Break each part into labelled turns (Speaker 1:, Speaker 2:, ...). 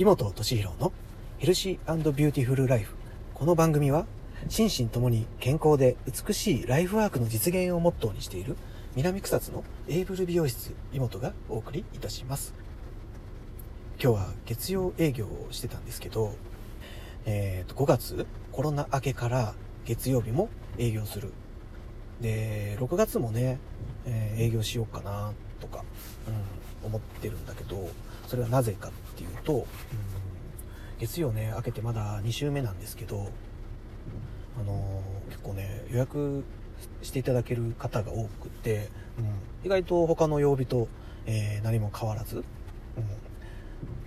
Speaker 1: 井本俊弘のヘルシービューティフルライフ。この番組は心身ともに健康で美しいライフワークの実現をモットーにしている南草津のエイブル美容室井本がお送りいたします。今日は月曜営業をしてたんですけど、えー、と5月コロナ明けから月曜日も営業する。で、6月もね、えー、営業しようかなとか、うん、思ってるんだけど、それはなぜかっていうと、うん、月曜ね、明けてまだ2週目なんですけど、あのー、結構ね、予約していただける方が多くて、うん、意外と他の曜日と、えー、何も変わらず、うん、っ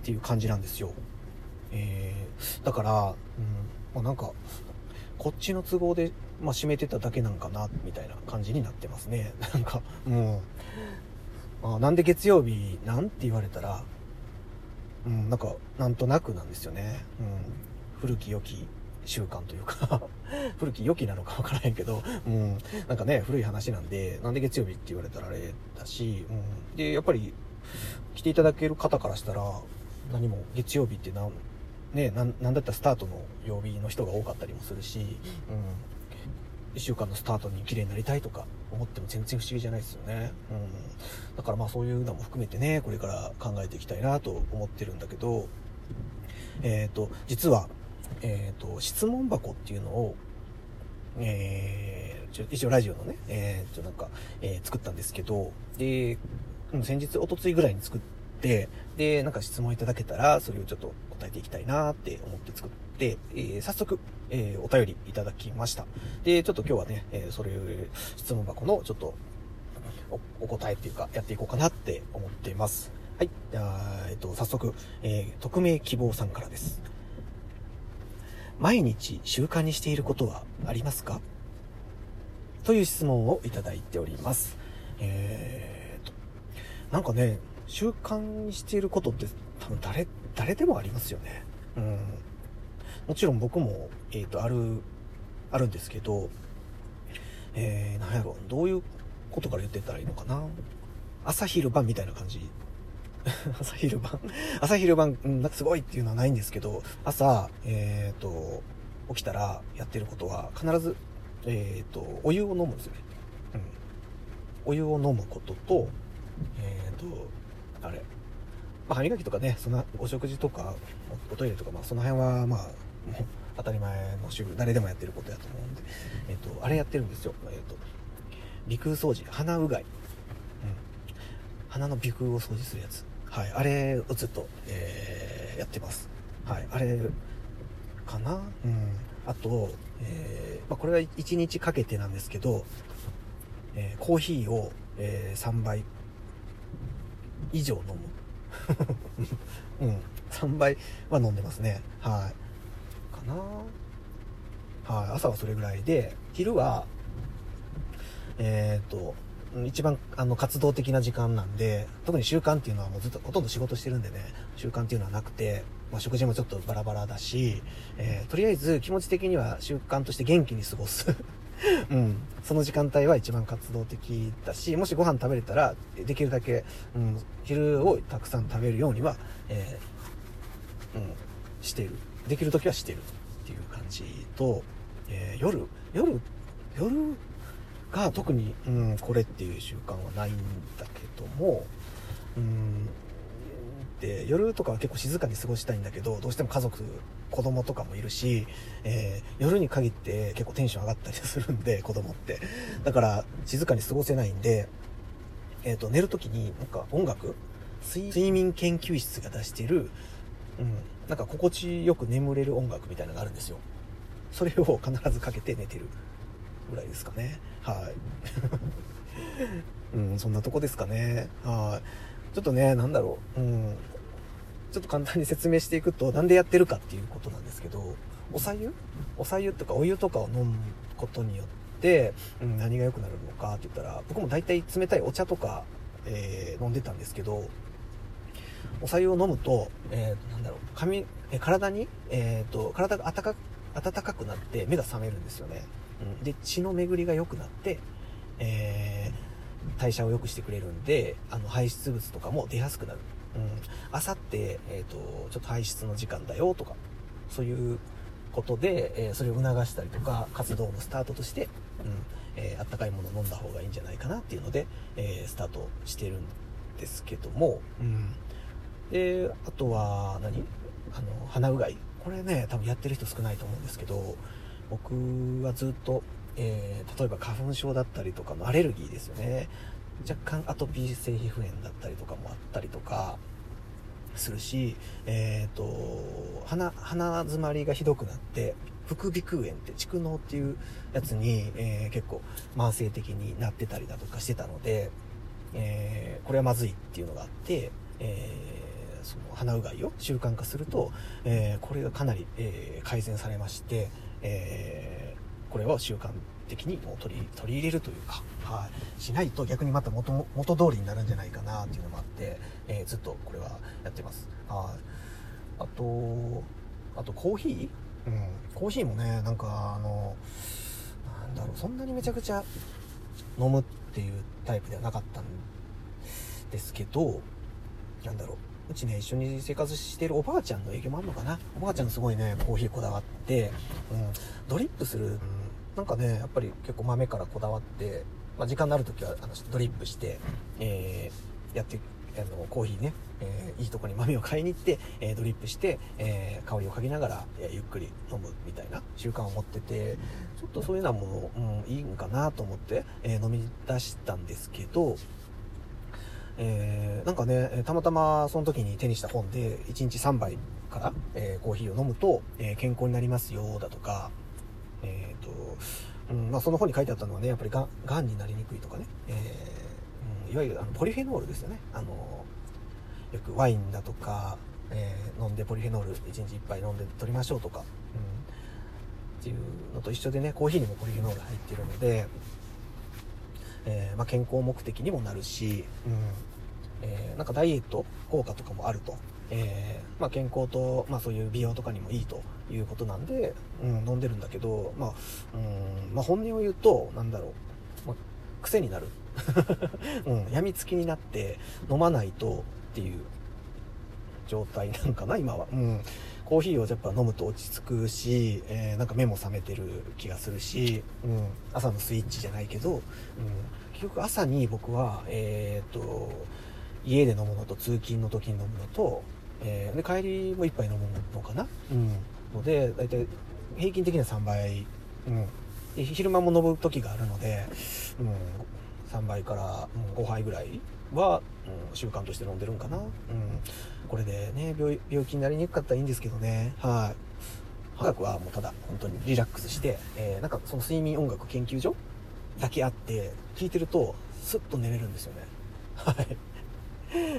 Speaker 1: ていう感じなんですよ。えー、だから、うんまあ、なんか、こっちの都合で、まあ、閉めてただけなんかな、みたいな感じになってますね。なんか、もう、あなんで月曜日なんて言われたら、うん、なんか、なんとなくなんですよね。うん、古き良き習慣というか 古き良きなのかわからへんけど、うん、なんかね、古い話なんで、なんで月曜日って言われたらあれだし、うん、で、やっぱり、来ていただける方からしたら、何も月曜日ってなん、ね、な、なんだったらスタートの曜日の人が多かったりもするし、うん、1週間のスタートに綺麗になりたいとか思っても全然不思議じゃないですよね。うん。だからまあそういうのも含めてね、これから考えていきたいなと思ってるんだけど、えっ、ー、と、実は、えっ、ー、と、質問箱っていうのを、えー、一応ラジオのね、えー、なんか、えー、作ったんですけど、で、先日、おとついぐらいに作って、で、なんか質問いただけたら、それをちょっと答えていきたいなって思って作って、えー、早速、えー、お便りいただきました。で、ちょっと今日はね、えー、それ、質問箱のちょっとお、お答えっていうか、やっていこうかなって思っています。はい。じゃあ、えっと、早速、えー、匿名希望さんからです。毎日習慣にしていることはありますか？という質問をいただいております。えーと、なんかね、習慣にしていることって多分誰、誰でもありますよね。うん。もちろん僕も、えっ、ー、と、ある、あるんですけど、えー、なんやろ、どういうことから言ってたらいいのかな。朝昼晩みたいな感じ。朝昼晩？朝昼晩、うん、なんかすごいっていうのはないんですけど、朝、えっ、ー、と、起きたらやってることは必ず、えっ、ー、と、お湯を飲むんですよね。うん。お湯を飲むことと、えっ、ー、と、あれ、まあ、歯磨きとかね、そんな、お食事とか、おトイレとか、まあ、その辺は、まあ、もう、当たり前の主婦、誰でもやってることやと思うんで、えっ、と、あれやってるんですよ。えっ、と、鼻腔掃除、鼻うがい。うん。鼻の鼻腔を掃除するやつ。はい。あれをずっと、えー、やってます。はい。あれ、かな？うん。あと、えー、まあ、これは1日かけてなんですけど、えー、コーヒーを、えー、3杯以上飲む。うん。3杯は飲んでますね。はい。かなはい。朝はそれぐらいで、昼は、えっ、ー、と、一番あの活動的な時間なんで、特に習慣っていうのはもうずっとほとんど仕事してるんでね、習慣っていうのはなくて、まあ、食事もちょっとバラバラだし、えー、とりあえず気持ち的には習慣として元気に過ごす。うん。その時間帯は一番活動的だし、もしご飯食べれたら、できるだけ、うん、昼をたくさん食べるようには、えー、うん、してる。できる時はしてるっていう感じと、えー、夜、夜、夜が特に、うん、これっていう習慣はないんだけども、うん、で夜とかは結構静かに過ごしたいんだけどどうしても家族子供とかもいるし、えー、夜に限って結構テンション上がったりするんで 子供って。だから静かに過ごせないんで、えーと、寝る時になんか音楽睡眠研究室が出してる、うん、なんか心地よく眠れる音楽みたいなのがあるんですよ。それを必ずかけて寝てるぐらいですかね。はい。うんそんなとこですかね。はい。ちょっとねなんだろう。うん。ちょっと簡単に説明していくとなんでやってるかっていうことなんですけどおさゆ？おさゆとかお湯とかを飲むことによって、うん、何が良くなるのかって言ったら僕も大体冷たいお茶とか、えー、飲んでたんですけどおさゆを飲むと、えー、なんだろう。髪え体に、えーと、体が温か暖かくなって目が覚めるんですよね、うん、で血の巡りが良くなって、え代謝を良くしてくれるんで、あの、排出物とかも出やすくなる。うん。朝って、えっ、ー、と、ちょっと排出の時間だよとか、そういうことで、えー、それを促したりとか、活動のスタートとして、うん、えー、あったかいものを飲んだ方がいいんじゃないかなっていうので、えスタートしてるんですけども、うん。で、あとは何、あの、鼻うがい。これね、多分やってる人少ないと思うんですけど、僕はずっと、えー、例えば花粉症だったりとかのアレルギーですよね。若干アトピー性皮膚炎だったりとかもあったりとかするし、えっ、ー、と、鼻、鼻詰まりがひどくなって、副鼻腔炎って蓄膿っていうやつに、えー、結構慢性的になってたりだとかしてたので、えー、これはまずいっていうのがあって、えー、その鼻うがいを習慣化すると、えこれがかなり、え改善されまして、えこれを習慣的にもう取り取り入れるというか、はい、しないと逆にまた元元通りになるんじゃないかなっていうのもあって、えー、ずっとこれはやってます。はい、あと、あとコーヒー？うん、コーヒーもね、なんかあの、なんだろう、そんなにめちゃくちゃ飲むっていうタイプではなかったんですけど、なんだろう、うちね、一緒に生活してるおばあちゃんの影響もあるのかな？おばあちゃんすごいね、コーヒーこだわって、うん、ドリップする、うんなんかね、やっぱり結構豆からこだわって、まあ、時間のある時はあのドリップして、えー、やって、あの、コーヒーね、えー、いいとこに豆を買いに行って、えー、ドリップして、えー、香りを嗅ぎながら、えゆっくり飲むみたいな習慣を持ってて、ちょっとそういうようなもの、うん、いいんかなと思って、え飲み出したんですけど、えー、なんかね、たまたまその時に手にした本で、1日3杯から、えー、コーヒーを飲むと、えー、健康になりますよ、だとか、えーとうんまあ、その本に書いてあったのはねやっぱりがんがんになりにくいとかね、えーうん、いわゆるあのポリフェノールですよね。あのよくワインだとか、えー、飲んでポリフェノール1日1杯飲んで取りましょうとか、うん、っていうのと一緒でねコーヒーにもポリフェノール入ってるので、えーまあ、健康目的にもなるし、うんえー、なんかダイエット効果とかもあるとえー、まあ、健康と、まあ、そういう美容とかにもいいということなんで、うん、飲んでるんだけど、まあ、うんまあ、本音を言うと、なんだろう、まあ、癖になる。うん、病みつきになって飲まないとっていう状態なんかな、今は。うん。コーヒーをやっぱ飲むと落ち着くし、えー、なんか目も覚めてる気がするし、うん、朝のスイッチじゃないけど、うん、結局朝に僕は、えー、っと、家で飲むのと通勤の時に飲むのと、えー、で帰りも1杯飲むのかな、うん、ので大体平均的には3倍、うん、で昼間も飲む時があるので、うん、3杯から、うん、5杯ぐらいは、うん、習慣として飲んでるんかな、うん、これでね病病気になりにくかったらいいんですけどね。はい。科学はもうただ本当にリラックスして、えー、なんかその睡眠音楽研究所だけあって聞いてるとスッと寝れるんですよね。はい。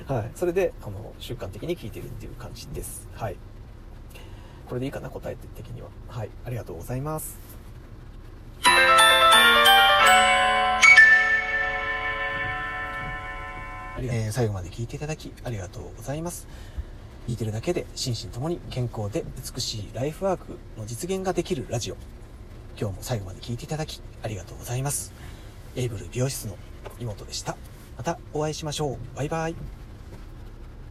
Speaker 1: はい。それで、あの、習慣的に聞いてるっていう感じです。はい。これでいいかな、答え的には。はい。ありがとうございます。えー、最後まで聞いていただきありがとうございます。聞いてるだけで心身ともに健康で美しいライフワークの実現ができるラジオ。今日も最後まで聞いていただきありがとうございます。エイブル美容室の妹でした。またお会いしましょう。バイバイ。